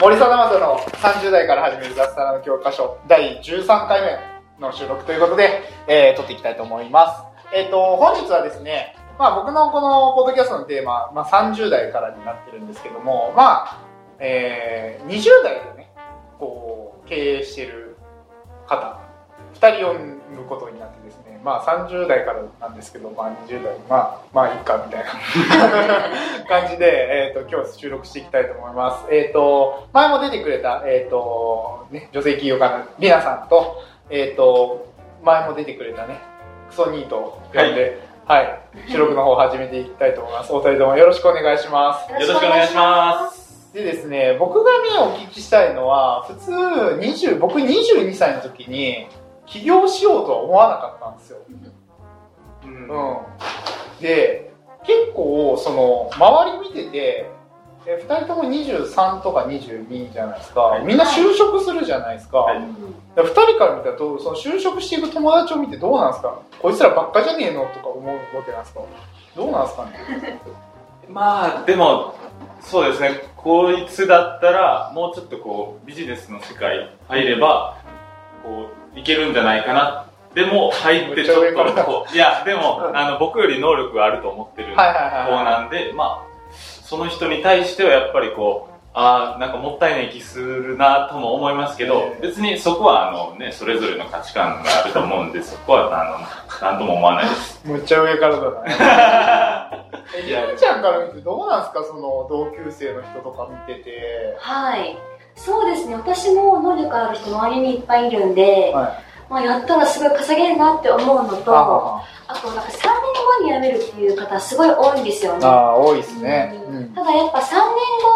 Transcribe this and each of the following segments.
森貞正の30代から始める脱サラの教科書第13回目の収録ということで、えー、撮っていきたいと思います。えっ、と、本日はですね、まあ僕のこのポッドキャストのテーマ、まあ30代からになってるんですけども、まあ、えー、20代でね、こう、経営してる方、2人呼ぶことになってね、まあ30代からなんですけど、まあ20代、まあ、まあいいかみたいな 感じで、えっ、と、今日収録していきたいと思います。えっ、と、前も出てくれた、えっ、と、ね、女性起業家のりなさんと、えっ、と、前も出てくれたね、クソニートを呼んで、はい、収録の方を始めていきたいと思います。お二人ともよろしくお願いします。よろしくお願いします。でですね、僕がね、お聞きしたいのは、普通、20、僕22歳の時に、起業しようとは思わなかったんですよ。うん。うん。で、結構、その、周り見てて、え2人とも23とか22じゃないですか、はい。みんな就職するじゃないですか、はい。2人から見たらどうその就職していく友達を見てどうなんですか。こいつらばっかじゃねえのとか思うわけなんですか。どうなんですかね。まあ、でも、そうですね、こいつだったら、もうちょっとこう、ビジネスの世界入れば、こう、いけるんじゃないかな。でも、入ってちょっとこう、いや、でも、あの、僕より能力があると思ってるはいはいはい方なんで、まあ、その人に対してはやっぱりこう、ああ、なんかもったいない気するなとも思いますけど、別にそこはあのね、それぞれの価値観があると思うんで、そこはあの、なんとも思わないです。むっちゃ上からだね えりなちゃんから見てどうなんですか？その同級生の人とか見ててはい。そうですね。私も能力ある人周りにいっぱいいるんで、はいまあ、やったらすごい稼げるなって思うのと、ああとなんか3年後に辞めるっていう方すごい多いんですよね。あ多いですね、うんただやっぱ3年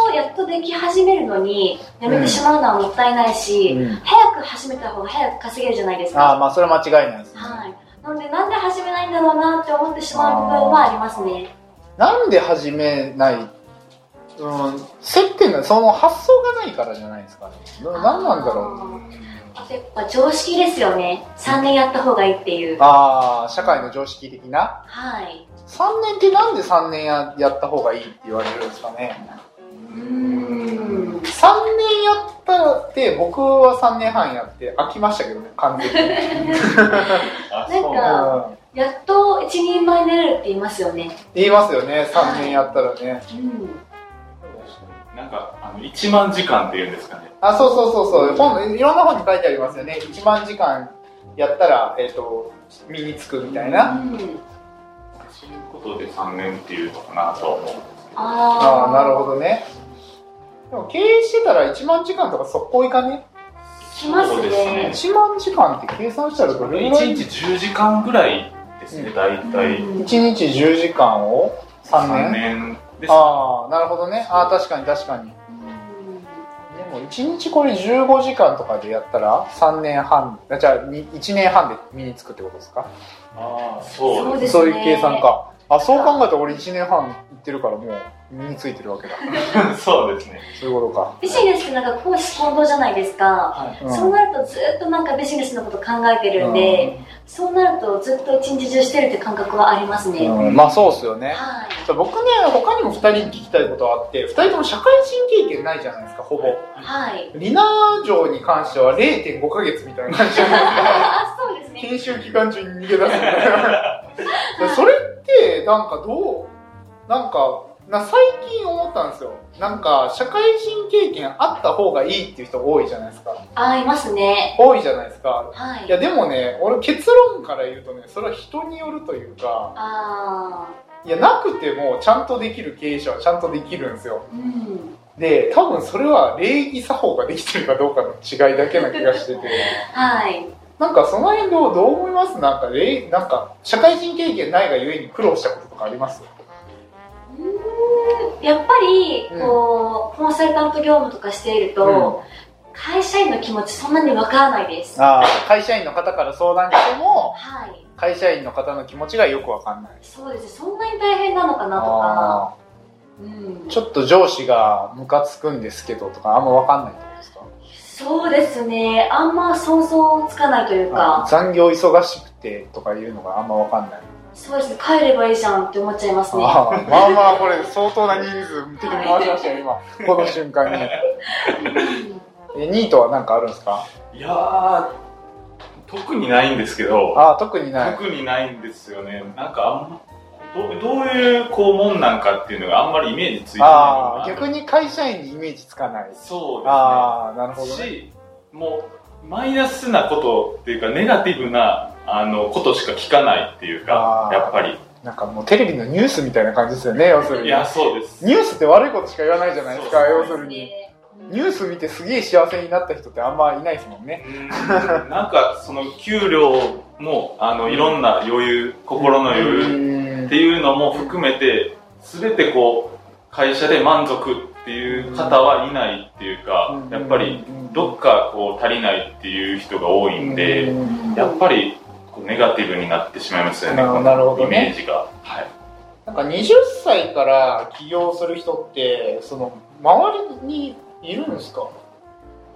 後やっとでき始めるのに辞めてしまうのはもったいないし、うん早く始めた方が早く稼げるじゃないですか。ああまあそれは間違いないですね、はい。なのでなんで始めないんだろうなって思ってしまう部分はありますね。なんで始めない、うん、接点がその発想がないからじゃないですかねななんなんだろうやっぱ常識ですよね。3年やった方がいいっていう。ああ社会の常識的な？はい。3年ってなんで3年ややった方がいいって言われるんですかねうーん。3年やったって僕は3年半やって飽きましたけどね完全に、あなんうかん、やっと一人前になれるって言いますよね。言いますよね3年やったらねうん。なんか、あの、1万時間っていうんですかね。あそうそうそうそう本いろんな本に書いてありますよね1万時間やったら、えっと身につくみたいな、うん。そういうことで3年っていうのかなとは思う。あああなるほどねでも経営してたら1万時間とか速攻いかね？きますそうですねね。1万時間って計算したらどれぐらい？1日10時間ぐらいですね、大体。うん1日10時間を3 3年年です。ああなるほどね。ああ確かに確かに。でも1日これ15時間とかでやったら3年半あじゃあ1年半で身につくってことですか？ああ、そうそうですね。そういう計算か。あそう考えたら俺1年半行ってるからもう身についてるわけだ そうですね。そういうことか、ビジネスってなんか公私混同じゃないですか。うんそうなるとずっとなんかビジネスのこと考えてるんで、そうなるとずっと一日中してるって感覚はありますね。うんまあそうっすよねはい。僕ね他にも2人に聞きたいことあって2人とも社会人経験ないじゃないですかほぼはい。リナ城に関しては0.5ヶ月みたいな感じじゃないですか あ、そうですね。研修期間中に逃げ出すみたいな それってなんかどうなんかな最近思ったんですよなんか社会人経験あった方がいいっていう人多いじゃないですかあ、いますね。多いじゃないですかはいいやでもね俺結論から言うとねそれは人によるというかあいやなくてもちゃんとできる経営者はちゃんとできるんですよー。うん。で多分それは礼儀作法ができてるかどうかの違いだけな気がしてて はい。なんかその辺どうどう思います？なんか礼なんか社会人経験ないがゆえに苦労したこととかあります？やっぱり、こう、コンサルタント業務とかしていると、うん会社員の気持ちそんなにわからないです。ああ、会社員の方から相談来ても、はい。会社員の方の気持ちがよくわかんない。そうですね。そんなに大変なのかなとか。あうんー。ちょっと上司がムカつくんですけどとかあんまわかんないってことですか？そうですね。あんま想像つかないというあか、残業忙しくてとかいうのがあんまわかんない。そうですね。帰ればいいじゃんって思っちゃいますね。あーまあまあこれ相当な人数的に回しましたよ今。この瞬間に。うんえニートは何かあるんですか？いやー特にないんですけど。ああ特にない。特にないんですよね。なんかあんまどうどういうこうもんなんかっていうのがあんまりイメージついてないああ逆に会社員にイメージつかない。そうああなるほどねですね。しもうマイナスなことっていうかネガティブなあのことしか聞かないっていうかやっぱり。なんかもうテレビのニュースみたいな感じですよね要するに。いやそうです。ニュースって悪いことしか言わないじゃないですかそう要するに。ニュース見てすげえ幸せになった人ってあんまいないですもんね。うん。なんかその給料もあのいろんな余裕心の余裕っていうのも含めて全てこう会社で満足っていう方はいないっていうかやっぱりどっかこう足りないっていう人が多いんでうん。やっぱりネガティブになってしまいますよね。なるほどね。イメージが。はい。なんか20歳から起業する人ってその周りにいるんですか？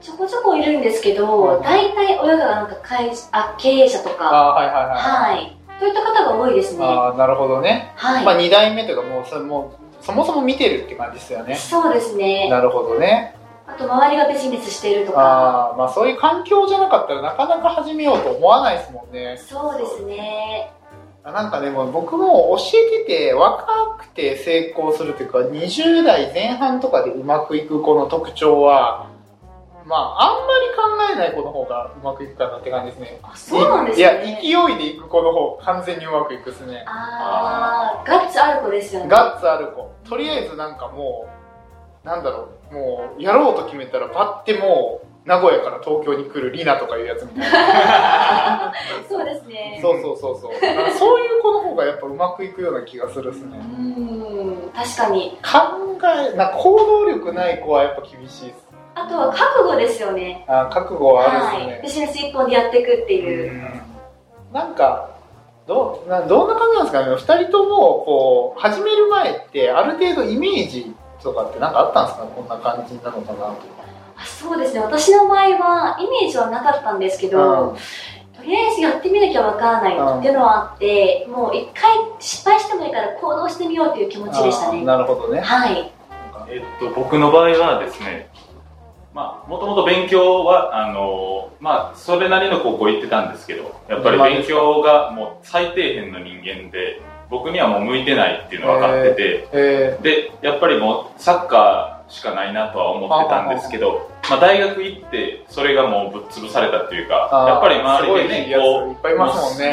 ちょこちょこいるんですけうどん、大体親がなんか会あ経営者とか、はいはいはいはい。とい。った方が多いですね。ああなるほどね、はい。まあ2代目というかもうそもうそもそも見てるって感じですよね。そうですね。なるほどねあと、周りがビジネスしているとか。ああまあそういう環境じゃなかったらなかなか始めようと思わないですもんねそうですね。なんかでも僕も教えてて若くて成功するというか20代前半とかでうまくいく子の特徴はまああんまり考えない子の方がうまくいくかなって感じですねあ、そうなんですいやね。勢いでいく子の方完全にうまくいくですねあー、ガッツある子ですよね。ガッツある子とりあえずなんかもうなんだろうもうやろうと決めたらパッてもう名古屋から東京に来るリナとかいうやつみたいな そうですね。そうそうそうそうそういう子の方がやっぱうまくいくような気がするですねうーん、確かに。考えな行動力ない子はやっぱ厳しいですあとは覚悟ですよね。あ覚悟はあるはい。でビジネス一本でやっていくってすいう。ね、なんかどうなどんな感じなんですかね2人ともこう始める前ってある程度イメージとかってなんかあったんですか？こんな感じなのかなとあそうですね。私の場合は、イメージはなかったんですけど、うんとりあえずやってみなきゃわからないっていうのはあって、もう一回失敗してもいいから行動してみようという気持ちでしたね。なるほどねはい。えっと、僕の場合はですね、まあ、もともと勉強は、あの、まあ、それなりの高校行ってたんですけど、やっぱり勉強がもう最底辺の人間で、僕にはもう向いてないっていうの分かってて、えで、やっぱりもうサッカーしかないなとは思ってたんですけど、まあ、大学行って、それがもうぶっ潰されたっていうか、やっぱり周りでね、こ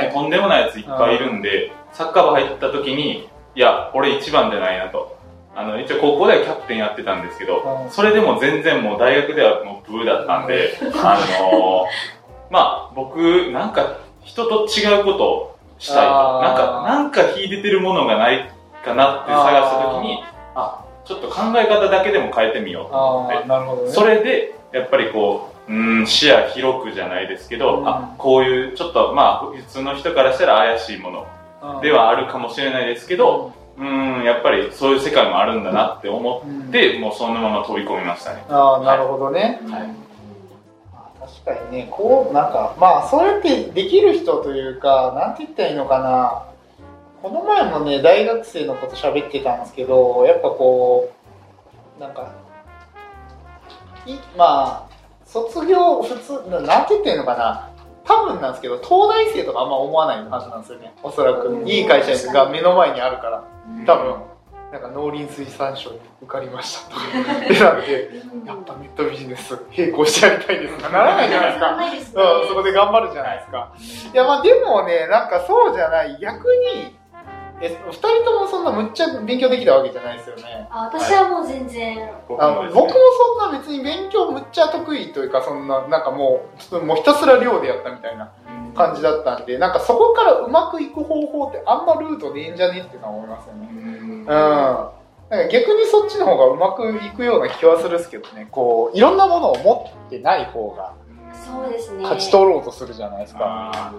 う、とんでもないやついっぱいいるんで、サッカー部入った時に、いや、俺一番じゃないなと。あの、一応高校ではキャプテンやってたんですけど、うん。それでも全然もう大学ではもうブーだったんで、あのーまあ僕、なんか人と違うことをしたいと。なんか、なんか秀でてるものがないかなって探した時に、あちょっと考え方だけでも変えてみようと思ってなるほどね。それで、やっぱりこう、うん、視野広くじゃないですけど、うん。あ、こういう、ちょっとまあ、普通の人からしたら怪しいものうん。ではあるかもしれないですけど、うん、やっぱりそういう世界もあるんだなって思うん。って、もうそのまま飛び込みましたね。ああなるほどね、はい。まあ確かにねこうなんかまあそうやってできる人というかなんて言ったらいいのかな。この前もね大学生のこと喋ってたんですけどやっぱこうなんかいまあ卒業普通ななんて言ったらいいのかな。多分なんですけど東大生とかあんま思わないはずなんですよね。おそらく。うん。いい会社が目の前にあるから。うん。多分なんか農林水産省に受かりましたとか選んでうんやっぱネットビジネス並行してやりたいですか？ならないじゃないですか。うん、そこで頑張るじゃないですか。いや、まあでもね、なんかそうじゃない。逆に、え、二人ともそんなむっちゃ勉強できたわけじゃないですよね。あ私はもう全然、あ僕もですねの僕もそんな別に勉強むっちゃ得意というか、そんな、なんかもう、ちょっともうひたすら寮でやったみたいな感じだったんで、なんかそこからうまくいく方法ってあんまルートでいいんじゃねっていうのは思いますよね。うん。なんか逆にそっちの方がうまくいくような気はするんですけどね。こう、いろんなものを持ってない方がそうですね。勝ち取ろうとするじゃないですか。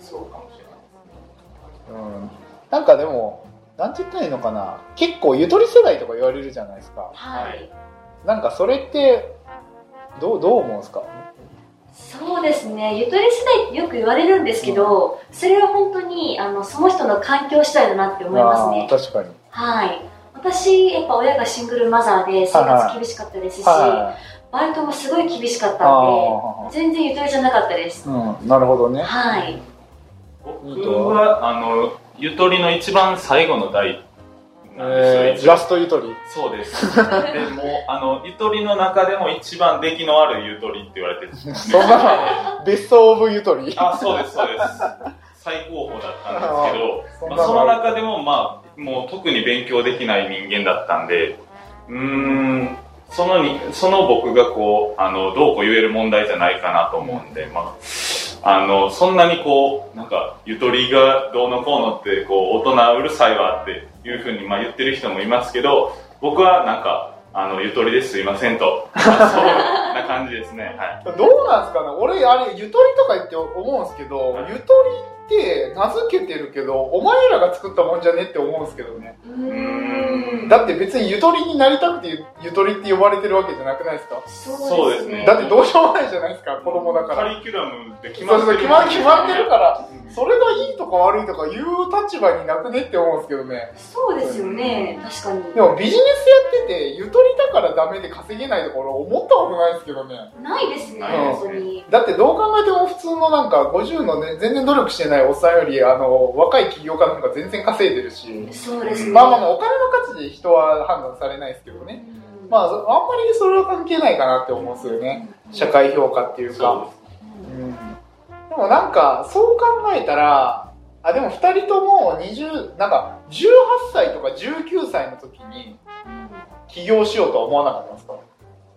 そうかもしれないうん。なんかでも、なんて言ったらいいのかな。結構ゆとり世代とか言われるじゃないですか。はい。なんかそれって、どう、どう思うんですか？そうですね。ゆとり世代ってよく言われるんですけど、それは本当に、あの、その人の環境次第だなって思いますね確かに。はい。私、やっぱ親がシングルマザーで生活厳しかったですし、はい。バイトもすごい厳しかったんで、あ全然ゆとりじゃなかったです。あ、うん、なるほどね。はい。僕はあのゆとりの一番最後の代なんえー、ラストゆとり。そうですでもあのゆとりの中でも一番出来のあるゆとりって言われてるそんなの、ベストオブゆとり。あそうですそうです最高峰だったんですけどそまあ、その中でもまあもう特に勉強できない人間だったんでうーんそのにその僕がこうあのどうこう言える問題じゃないかなと思うんで、まあ、あのそんなにこうなんかゆとりがどうのこうのってこう大人うるさいわっていうふうにまあ言ってる人もいますけど僕はなんかあのゆとりです。いませんと。そうな感じですね。はい。どうなんですかね？俺、あれ、ゆとりとか言って思うんですけど、はい。ゆとりって名付けてるけど、お前らが作ったもんじゃねって思うんですけどね。うだって別にゆとりになりたくてゆゆとりって呼ばれてるわけじゃなくないですか？そうですね。だってどうしようもないじゃないですか、子供だから。カリキュラムって決そうそうまってる決ま決まってるから、それがいいとか悪いとか言う立場になくねって思うんですけどね。そうですよね。確かに。でもビジネスやってて、ゆとりだからダメで稼げないところ思ったことないですけどね。ないですね、ないです本当に。だってどう考えても普通のなんか50のね、全然努力してないおっさんより、あの、若い起業家なんか全然稼いでるし、そうですね。まあまあまあお金の価値で人は判断されないですけどね。うんまあ、あんまりそれは関係ないかなって思うんですよね。社会評価っていうそか。ううん。でもなんか、そう考えたら、あ、でも二人とも20、なんか、18歳とか19歳の時にうん起業しようとは思わなかったんですか？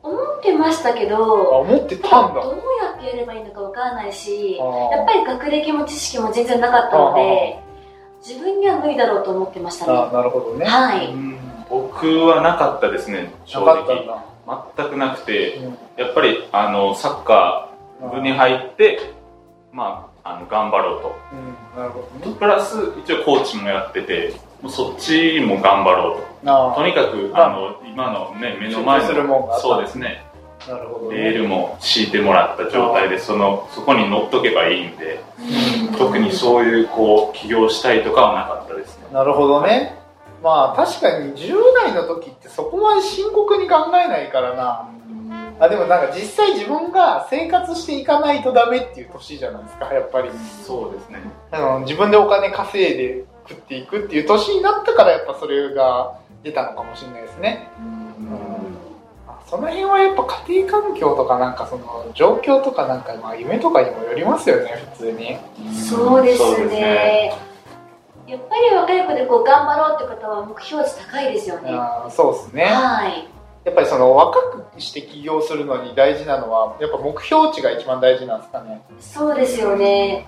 思ってましたけあ、ど、思ってたんだ。どうやってやればいいのかわからないし、やっぱり学歴も知識も全然なかったので、自分には無理だろうと思ってましたあね。なるほどね。はい。うん僕はなかったですね正直。だ。全くなくてうん。やっぱりあのサッカー部に入ってまああの頑張ろうと。うん、なるほどね。プラス一応コーチもやっててもうそっちも頑張ろうと。あとにかくああの今のね目の前のそうですね。あ、なるほど、ね。レールも敷いてもらった状態でそのそこに乗っとけばいいんで特にそういうこう起業したいとかはなかったですね。なるほどね。まあ確かに10代の時ってそこまで深刻に考えないからな。あ、でもなんか実際自分が生活していかないとダメっていう年じゃないですか、やっぱり。そうですねあの自分でお金稼いで食っていくっていう年になったからやっぱそれが出たのかもしれないですね。あその辺はやっぱ家庭環境とかなんかその状況とかなんかまあ夢とかにもよりますよね、普通に。そうですね。やっぱり若い子でこう頑張ろうって方は目標値高いですよね。そうですね。はい。やっぱりその若くして起業するのに大事なのは、やっぱ目標値が一番大事なんですかね。そうですよね。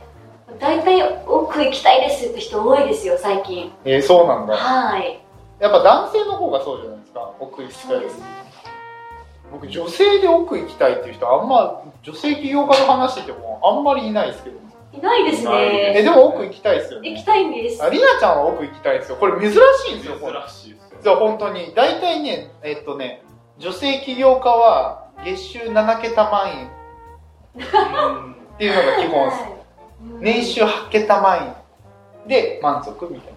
大体奥行きたいですって人多いですよ、最近。えー、そうなんだ。はい。やっぱ男性の方がそうじゃないですか、奥行きたいです。僕、女性で奥行きたいっていう人、あんま、女性起業家と話してても、あんまりいないですけど。いないですね。え、でも奥行きたいですよ行きね。たいんです。ありなちゃんは奥行きたいですよ。これ珍しいんですよ。珍しいですよじゃあ本当に。大体ね、えっとね、女性起業家は月収7桁万円うんっていうのが基本です。はい年収8桁万円で満足みたい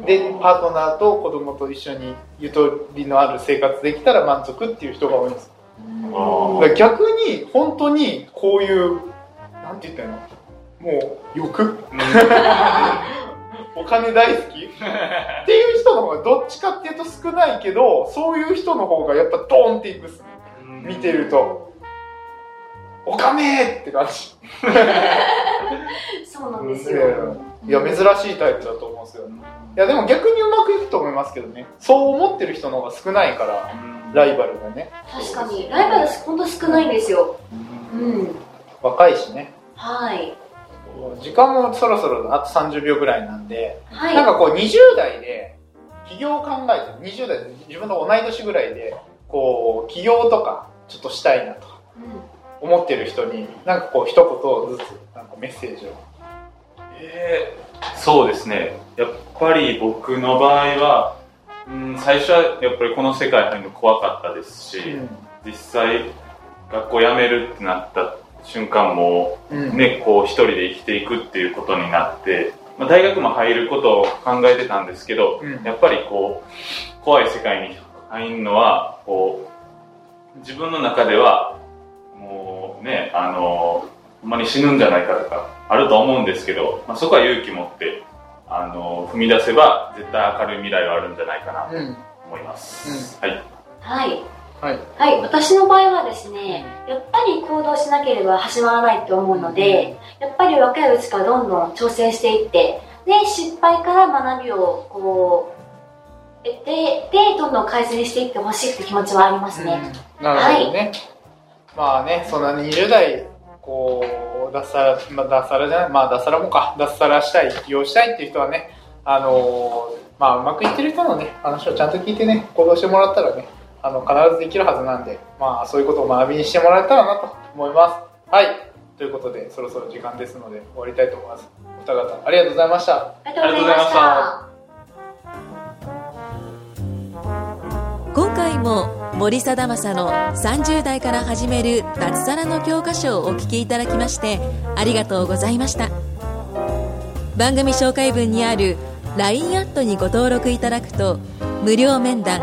な。で、パートナーと子供と一緒にゆとりのある生活できたら満足っていう人が多いんです。逆に、本当にこういう、なんて言ったらいいの？もう、欲？お金大好き？っていう人の方がどっちかっていうと少ないけど、そういう人の方がやっぱドーンっていくっすね。見てると。お金って感じ。そうなんですよ。いや、珍しいタイプだと思うんですよ。いや、でも逆にうまくいくと思いますけどね。そう思ってる人の方が少ないから、ライバルがね。確かに。ライバル本当少ないんですよ。うん。若いしね。はい。時間もそろそろあと30秒ぐらいなんで、はい。なんかこう20代で起起業を考えて20代で自分の同い年ぐらいでこう起業とかちょっとしたいなと思ってる人になんかこう一言ずつなんかメッセージを。えーそうですね。やっぱり僕の場合は、うん、最初はやっぱりこの世界入るの怖かったですし、実際学校辞めるってなった瞬間もうん。ね、こう一人で生きていくっていうことになって、まあ、大学も入ることを考えてたんですけど、うん。やっぱりこう怖い世界に入るのはこう自分の中ではもうねあのほんまに死ぬんじゃないかとかあると思うんですけど、まあ、そこは勇気持ってあの踏み出せば絶対明るい未来はあるんじゃないかなとうん。思います、はい。はい。はい。はい、私の場合はですね、やっぱり行動しなければ始まらないと思うので、やっぱり若いうちからどんどん挑戦していって、で、失敗から学びをこう、得て、で、どんどん改善していってほしいって気持ちはありますね。うん。なるほどね、まあねそんな20代こう脱サラ、まあ、脱サラじゃないまあ脱サラもか。脱サラしたい起業したいっていう人はねあのーまあうまくいってる人のね話をちゃんと聞いてね行動してもらったらねあの必ずできるはずなんでまあそういうことを学びにしてもらえたらなと思います。はい。ということでそろそろ時間ですので終わりたいと思います。お二方ありがとうございました。ありがとうございましあた。今回も森貞正の30代から始める脱サラの教科書をお聞きいただきましてありがとうございました。番組紹介文にある LINE アットにご登録いただくと無料面談